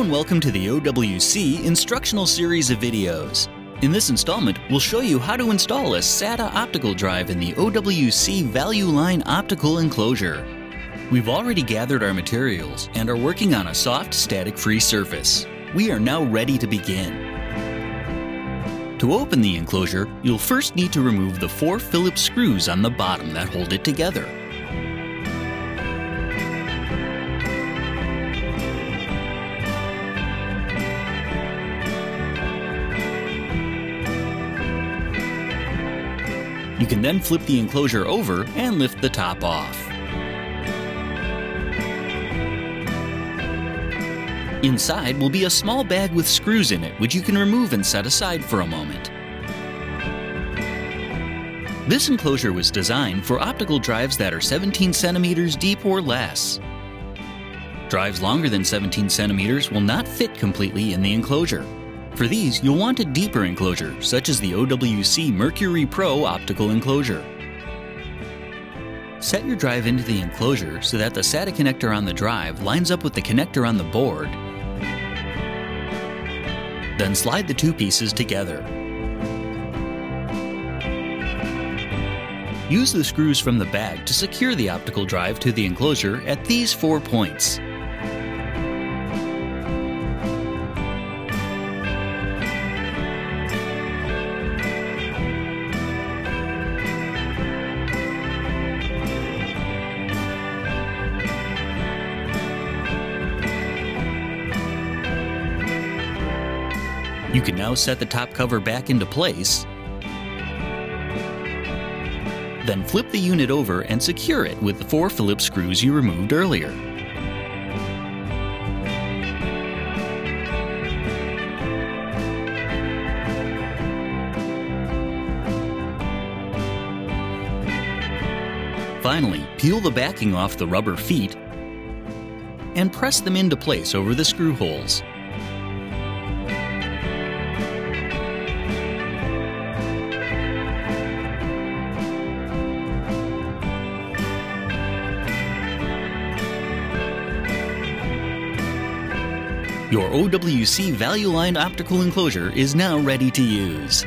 And welcome to the OWC instructional series of videos. In this installment, we'll show you how to install a SATA optical drive in the OWC Value Line optical enclosure. We've already gathered our materials and are working on a soft static-free surface. We are now ready to begin. To open the enclosure, you'll first need to remove the four Phillips screws on the bottom that hold it together. You can then flip the enclosure over and lift the top off. Inside will be a small bag with screws in it, which you can remove and set aside for a moment. This enclosure was designed for optical drives that are 17 centimeters deep or less. Drives longer than 17 centimeters will not fit completely in the enclosure. For these, you'll want a deeper enclosure, such as the OWC Mercury Pro optical enclosure. Set your drive into the enclosure so that the SATA connector on the drive lines up with the connector on the board. Then slide the two pieces together. Use the screws from the bag to secure the optical drive to the enclosure at these four points. You can now set the top cover back into place. Then flip the unit over and secure it with the four Phillips screws you removed earlier. Finally, peel the backing off the rubber feet and press them into place over the screw holes. Your OWC Value Line optical enclosure is now ready to use.